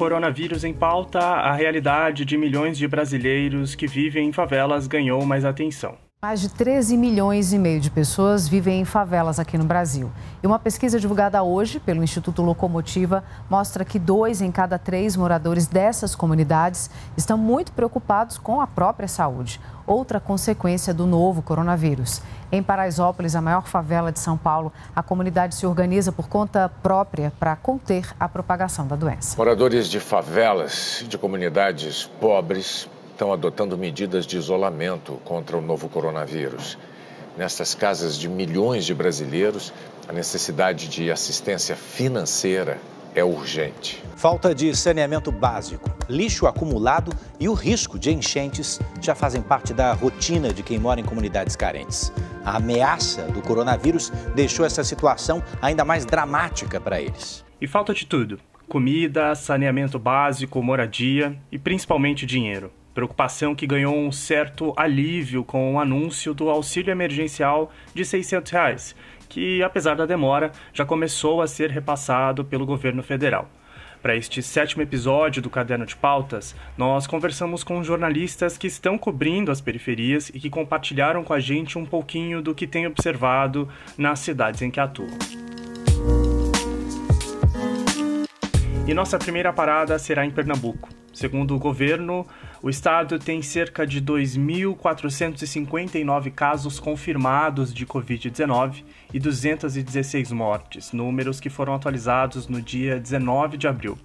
Coronavírus em pauta, a realidade de milhões de brasileiros que vivem em favelas ganhou mais atenção. Mais de 13 milhões e meio de pessoas vivem em favelas aqui no Brasil. E uma pesquisa divulgada hoje pelo Instituto Locomotiva mostra que dois em cada três moradores dessas comunidades estão muito preocupados com a própria saúde, outra consequência do novo coronavírus. Em Paraisópolis, a maior favela de São Paulo, a comunidade se organiza por conta própria para conter a propagação da doença. Moradores de favelas, de comunidades pobres, estão adotando medidas de isolamento contra o novo coronavírus. Nessas casas de milhões de brasileiros, a necessidade de assistência financeira é urgente. Falta de saneamento básico, lixo acumulado e o risco de enchentes já fazem parte da rotina de quem mora em comunidades carentes. A ameaça do coronavírus deixou essa situação ainda mais dramática para eles. E falta de tudo: comida, saneamento básico, moradia e principalmente dinheiro. Preocupação que ganhou um certo alívio com o anúncio do auxílio emergencial de 600 reais, que, apesar da demora, já começou a ser repassado pelo governo federal. Para este sétimo episódio do Caderno de Pautas, nós conversamos com jornalistas que estão cobrindo as periferias e que compartilharam com a gente um pouquinho do que têm observado nas cidades em que atuam. E nossa primeira parada será em Pernambuco. Segundo o governo, o estado tem cerca de 2.459 casos confirmados de Covid-19 e 216 mortes, números que foram atualizados no dia 19 de abril.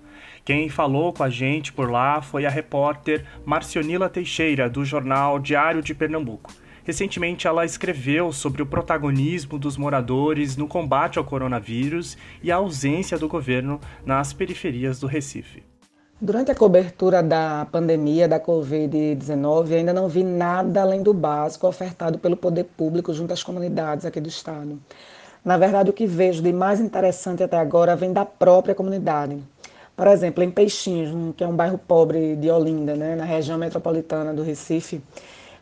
Quem falou com a gente por lá foi a repórter Marcionila Teixeira, do jornal Diário de Pernambuco. Recentemente, ela escreveu sobre o protagonismo dos moradores no combate ao coronavírus e a ausência do governo nas periferias do Recife. Durante a cobertura da pandemia da Covid-19, ainda não vi nada além do básico ofertado pelo poder público junto às comunidades aqui do estado. Na verdade, o que vejo de mais interessante até agora vem da própria comunidade. Por exemplo, em Peixinhos, que é um bairro pobre de Olinda, né, na região metropolitana do Recife,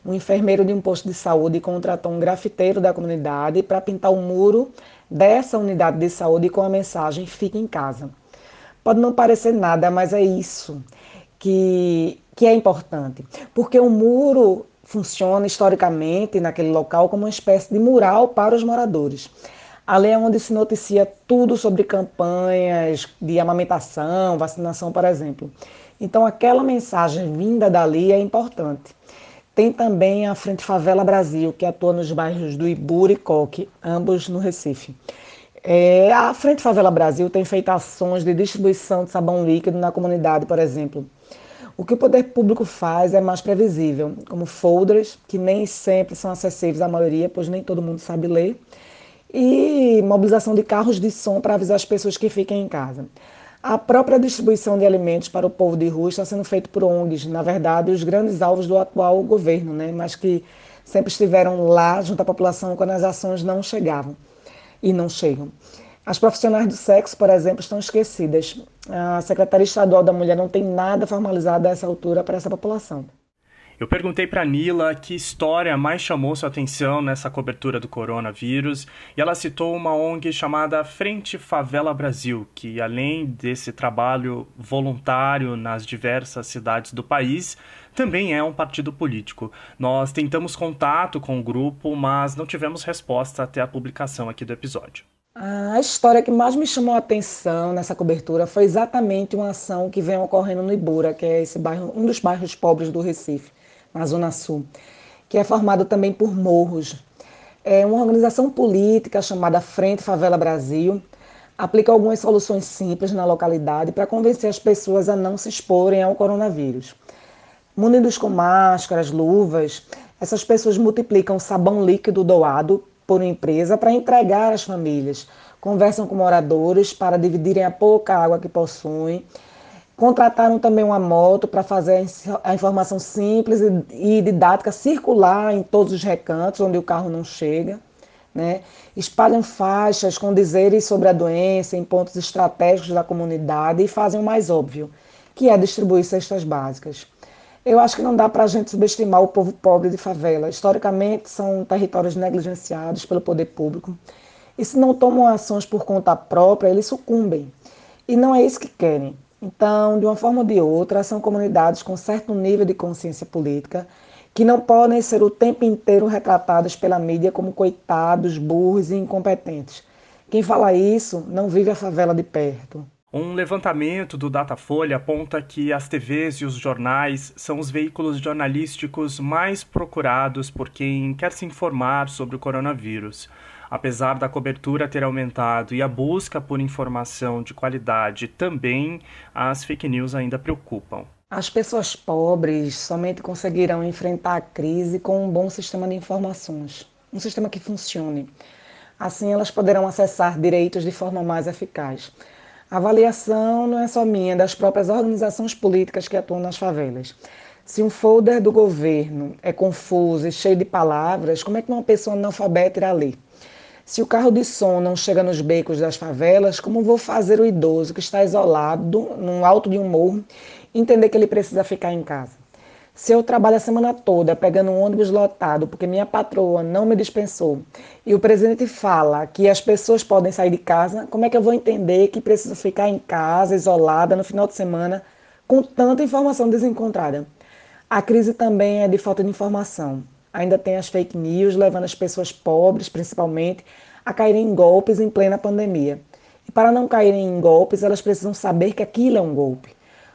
um enfermeiro de um posto de saúde contratou um grafiteiro da comunidade para pintar o muro dessa unidade de saúde com a mensagem Fique em casa. Pode não parecer nada, mas é isso que, que é importante. Porque o muro funciona historicamente naquele local como uma espécie de mural para os moradores. Ali é onde se noticia tudo sobre campanhas de amamentação, vacinação, por exemplo. Então, aquela mensagem vinda dali é importante. Tem também a Frente Favela Brasil, que atua nos bairros do Ibura e Coque, ambos no Recife. É, a Frente Favela Brasil tem feito ações de distribuição de sabão líquido na comunidade, por exemplo. O que o poder público faz é mais previsível, como folders, que nem sempre são acessíveis à maioria, pois nem todo mundo sabe ler, e mobilização de carros de som para avisar as pessoas que fiquem em casa. A própria distribuição de alimentos para o povo de rua está sendo feita por ONGs, na verdade, os grandes alvos do atual governo, né? mas que sempre estiveram lá junto à população quando as ações não chegavam e não chegam. As profissionais do sexo, por exemplo, estão esquecidas. A Secretaria Estadual da Mulher não tem nada formalizado a essa altura para essa população. Eu perguntei para Nila que história mais chamou sua atenção nessa cobertura do coronavírus e ela citou uma ONG chamada Frente Favela Brasil, que além desse trabalho voluntário nas diversas cidades do país, também é um partido político. Nós tentamos contato com o grupo, mas não tivemos resposta até a publicação aqui do episódio. A história que mais me chamou a atenção nessa cobertura foi exatamente uma ação que vem ocorrendo no Ibura, que é esse bairro, um dos bairros pobres do Recife na Zona Sul, que é formado também por morros. É uma organização política chamada Frente Favela Brasil, aplica algumas soluções simples na localidade para convencer as pessoas a não se exporem ao coronavírus. Munidos com máscaras, luvas, essas pessoas multiplicam sabão líquido doado por empresa para entregar às famílias. Conversam com moradores para dividirem a pouca água que possuem Contrataram também uma moto para fazer a informação simples e didática circular em todos os recantos onde o carro não chega. Né? Espalham faixas com dizeres sobre a doença em pontos estratégicos da comunidade e fazem o mais óbvio, que é distribuir cestas básicas. Eu acho que não dá para a gente subestimar o povo pobre de favela. Historicamente, são territórios negligenciados pelo poder público. E se não tomam ações por conta própria, eles sucumbem. E não é isso que querem. Então, de uma forma ou de outra, são comunidades com certo nível de consciência política que não podem ser o tempo inteiro retratadas pela mídia como coitados, burros e incompetentes. Quem fala isso não vive a favela de perto. Um levantamento do Datafolha aponta que as TVs e os jornais são os veículos jornalísticos mais procurados por quem quer se informar sobre o coronavírus. Apesar da cobertura ter aumentado e a busca por informação de qualidade também, as fake news ainda preocupam. As pessoas pobres somente conseguirão enfrentar a crise com um bom sistema de informações, um sistema que funcione. Assim, elas poderão acessar direitos de forma mais eficaz. A avaliação não é só minha, é das próprias organizações políticas que atuam nas favelas. Se um folder do governo é confuso e cheio de palavras, como é que uma pessoa analfabeta irá ler? Se o carro de som não chega nos becos das favelas, como vou fazer o idoso que está isolado, no alto de um morro, entender que ele precisa ficar em casa? Se eu trabalho a semana toda pegando um ônibus lotado porque minha patroa não me dispensou e o presidente fala que as pessoas podem sair de casa, como é que eu vou entender que precisa ficar em casa, isolada, no final de semana, com tanta informação desencontrada? A crise também é de falta de informação. Ainda tem as fake news levando as pessoas pobres, principalmente, a caírem em golpes em plena pandemia. E para não caírem em golpes, elas precisam saber que aquilo é um golpe.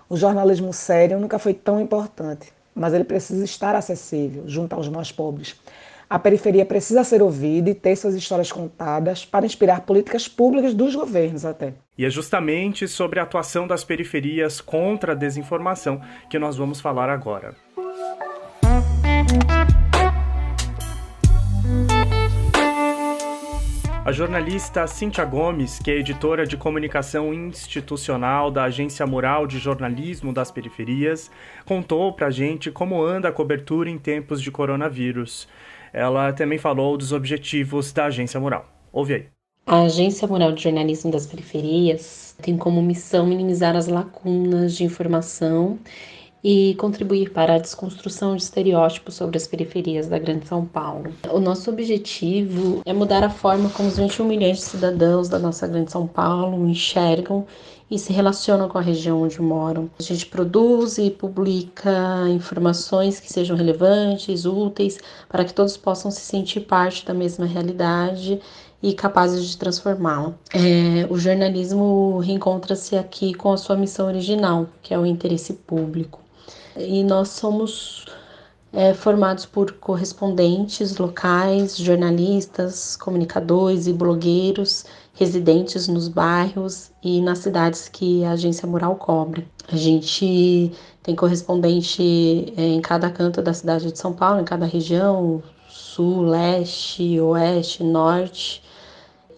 O jornalismo sério nunca foi tão importante mas ele precisa estar acessível junto aos mais pobres. A periferia precisa ser ouvida e ter suas histórias contadas para inspirar políticas públicas dos governos até. E é justamente sobre a atuação das periferias contra a desinformação que nós vamos falar agora. A jornalista Cíntia Gomes, que é editora de comunicação institucional da Agência Mural de Jornalismo das Periferias, contou pra gente como anda a cobertura em tempos de coronavírus. Ela também falou dos objetivos da Agência Mural. Ouve aí. A Agência Mural de Jornalismo das Periferias tem como missão minimizar as lacunas de informação e contribuir para a desconstrução de estereótipos sobre as periferias da Grande São Paulo. O nosso objetivo é mudar a forma como os 21 milhões de cidadãos da nossa Grande São Paulo enxergam e se relacionam com a região onde moram. A gente produz e publica informações que sejam relevantes, úteis, para que todos possam se sentir parte da mesma realidade e capazes de transformá-la. É, o jornalismo reencontra-se aqui com a sua missão original, que é o interesse público e nós somos é, formados por correspondentes locais, jornalistas, comunicadores e blogueiros residentes nos bairros e nas cidades que a agência Mural cobre. A gente tem correspondente é, em cada canto da cidade de São Paulo, em cada região, sul, leste, oeste, norte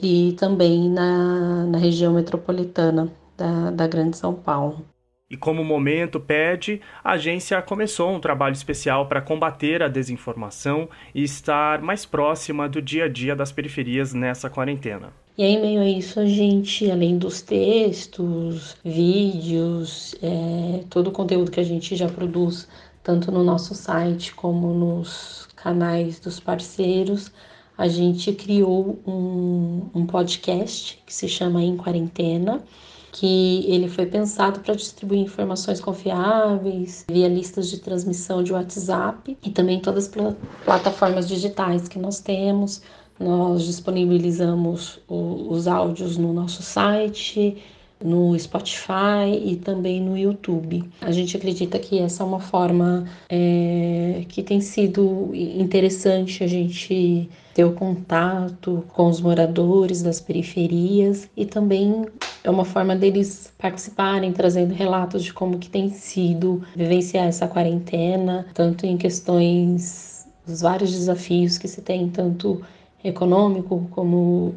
e também na, na região metropolitana da, da Grande São Paulo. E como o momento pede, a agência começou um trabalho especial para combater a desinformação e estar mais próxima do dia a dia das periferias nessa quarentena. E em meio a isso, a gente, além dos textos, vídeos, é, todo o conteúdo que a gente já produz, tanto no nosso site como nos canais dos parceiros, a gente criou um, um podcast que se chama Em Quarentena que ele foi pensado para distribuir informações confiáveis via listas de transmissão de WhatsApp e também todas as pl plataformas digitais que nós temos. Nós disponibilizamos o, os áudios no nosso site, no Spotify e também no YouTube. A gente acredita que essa é uma forma é, que tem sido interessante a gente ter o contato com os moradores das periferias e também é uma forma deles participarem, trazendo relatos de como que tem sido vivenciar essa quarentena, tanto em questões dos vários desafios que se tem, tanto econômico como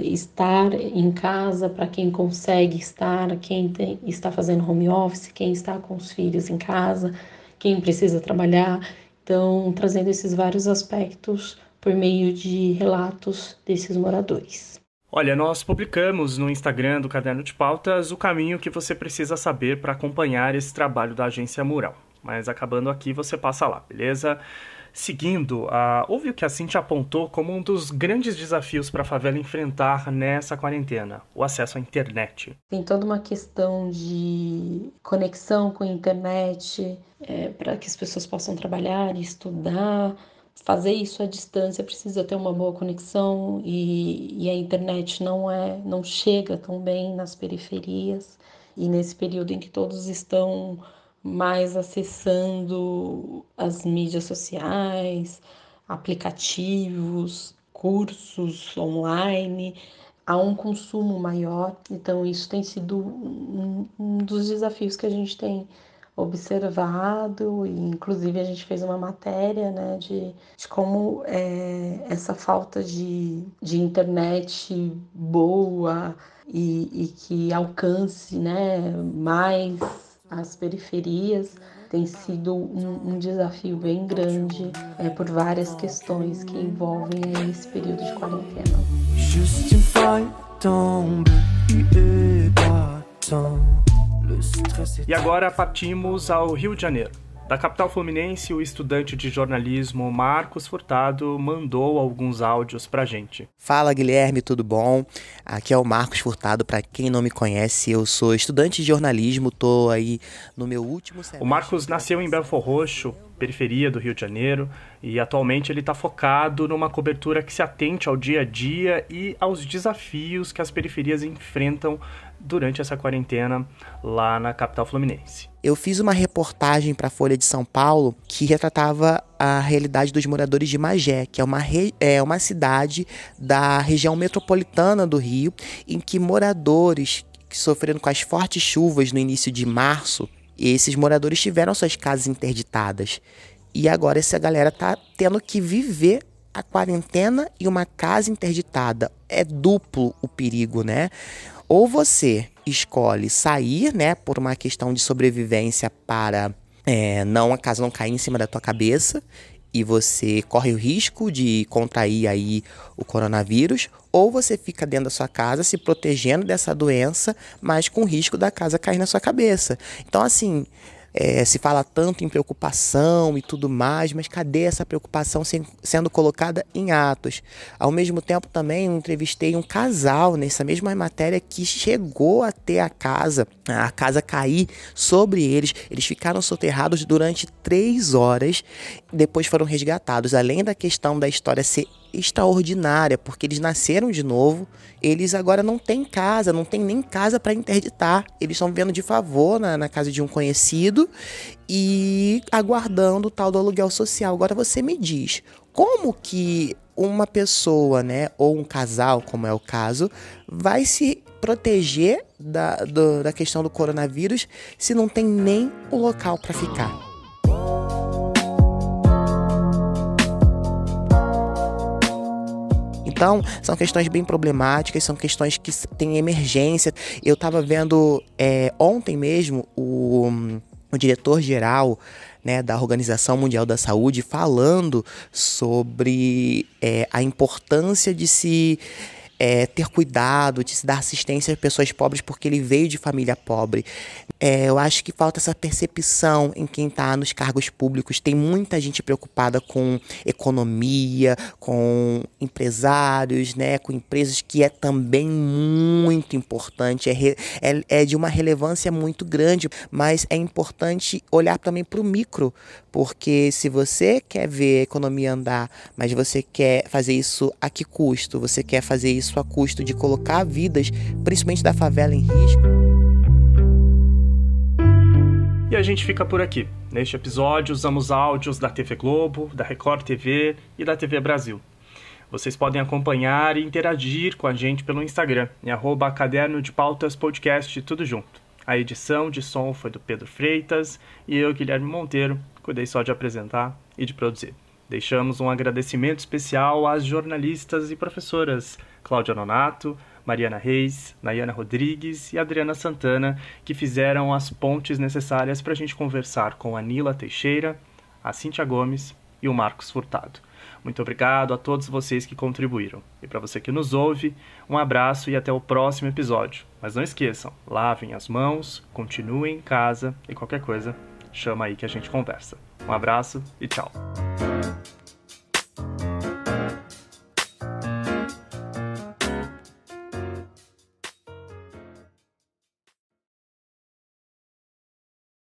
estar em casa para quem consegue estar, quem tem, está fazendo home office, quem está com os filhos em casa, quem precisa trabalhar. Então, trazendo esses vários aspectos por meio de relatos desses moradores. Olha, nós publicamos no Instagram do Caderno de Pautas o caminho que você precisa saber para acompanhar esse trabalho da Agência Mural. Mas acabando aqui, você passa lá, beleza? Seguindo, uh, houve o que a Cintia apontou como um dos grandes desafios para a favela enfrentar nessa quarentena: o acesso à internet. Tem toda uma questão de conexão com a internet é, para que as pessoas possam trabalhar e estudar. Fazer isso à distância precisa ter uma boa conexão e, e a internet não é, não chega tão bem nas periferias e nesse período em que todos estão mais acessando as mídias sociais, aplicativos, cursos online, há um consumo maior. Então, isso tem sido um, um dos desafios que a gente tem observado, e inclusive a gente fez uma matéria né, de, de como é, essa falta de, de internet boa e, e que alcance né, mais as periferias tem sido um, um desafio bem grande é, por várias questões que envolvem esse período de quarentena. E agora partimos ao Rio de Janeiro. Da capital fluminense, o estudante de jornalismo Marcos Furtado mandou alguns áudios pra gente. Fala Guilherme, tudo bom? Aqui é o Marcos Furtado, para quem não me conhece, eu sou estudante de jornalismo, tô aí no meu último semestre. O Marcos nasceu em Belfor Roxo, periferia do Rio de Janeiro, e atualmente ele está focado numa cobertura que se atente ao dia a dia e aos desafios que as periferias enfrentam durante essa quarentena lá na capital fluminense. Eu fiz uma reportagem para a Folha de São Paulo que retratava a realidade dos moradores de Magé, que é uma, é uma cidade da região metropolitana do Rio, em que moradores que sofreram com as fortes chuvas no início de março, esses moradores tiveram suas casas interditadas. E agora essa galera tá tendo que viver a quarentena e uma casa interditada. É duplo o perigo, né? Ou você escolhe sair, né, por uma questão de sobrevivência para é, não a casa não cair em cima da tua cabeça e você corre o risco de contrair aí o coronavírus, ou você fica dentro da sua casa se protegendo dessa doença, mas com risco da casa cair na sua cabeça. Então, assim, é, se fala tanto em preocupação e tudo mais, mas cadê essa preocupação sendo colocada em atos? Ao mesmo tempo, também entrevistei um casal nessa mesma matéria que chegou a ter a casa, a casa cair sobre eles. Eles ficaram soterrados durante três horas, depois foram resgatados. Além da questão da história ser extraordinária, porque eles nasceram de novo, eles agora não têm casa, não tem nem casa para interditar. Eles estão vivendo de favor na, na, casa de um conhecido e aguardando o tal do aluguel social. Agora você me diz, como que uma pessoa, né, ou um casal, como é o caso, vai se proteger da, do, da questão do coronavírus se não tem nem o local para ficar? Então, são questões bem problemáticas, são questões que têm emergência. Eu estava vendo é, ontem mesmo o, o diretor-geral né, da Organização Mundial da Saúde falando sobre é, a importância de se é, ter cuidado, de se dar assistência às pessoas pobres porque ele veio de família pobre. É, eu acho que falta essa percepção em quem está nos cargos públicos. Tem muita gente preocupada com economia, com empresários, né, com empresas, que é também muito importante, é, é, é de uma relevância muito grande, mas é importante olhar também para o micro, porque se você quer ver a economia andar, mas você quer fazer isso a que custo? Você quer fazer isso a custo de colocar vidas, principalmente da favela, em risco? E a gente fica por aqui. Neste episódio, usamos áudios da TV Globo, da Record TV e da TV Brasil. Vocês podem acompanhar e interagir com a gente pelo Instagram, em arroba caderno de pautas podcast, tudo junto. A edição de som foi do Pedro Freitas e eu, Guilherme Monteiro, cuidei só de apresentar e de produzir. Deixamos um agradecimento especial às jornalistas e professoras Cláudia Nonato, Mariana Reis, Nayana Rodrigues e Adriana Santana, que fizeram as pontes necessárias para a gente conversar com a Nila Teixeira, a Cíntia Gomes e o Marcos Furtado. Muito obrigado a todos vocês que contribuíram. E para você que nos ouve, um abraço e até o próximo episódio. Mas não esqueçam, lavem as mãos, continuem em casa e qualquer coisa, chama aí que a gente conversa. Um abraço e tchau.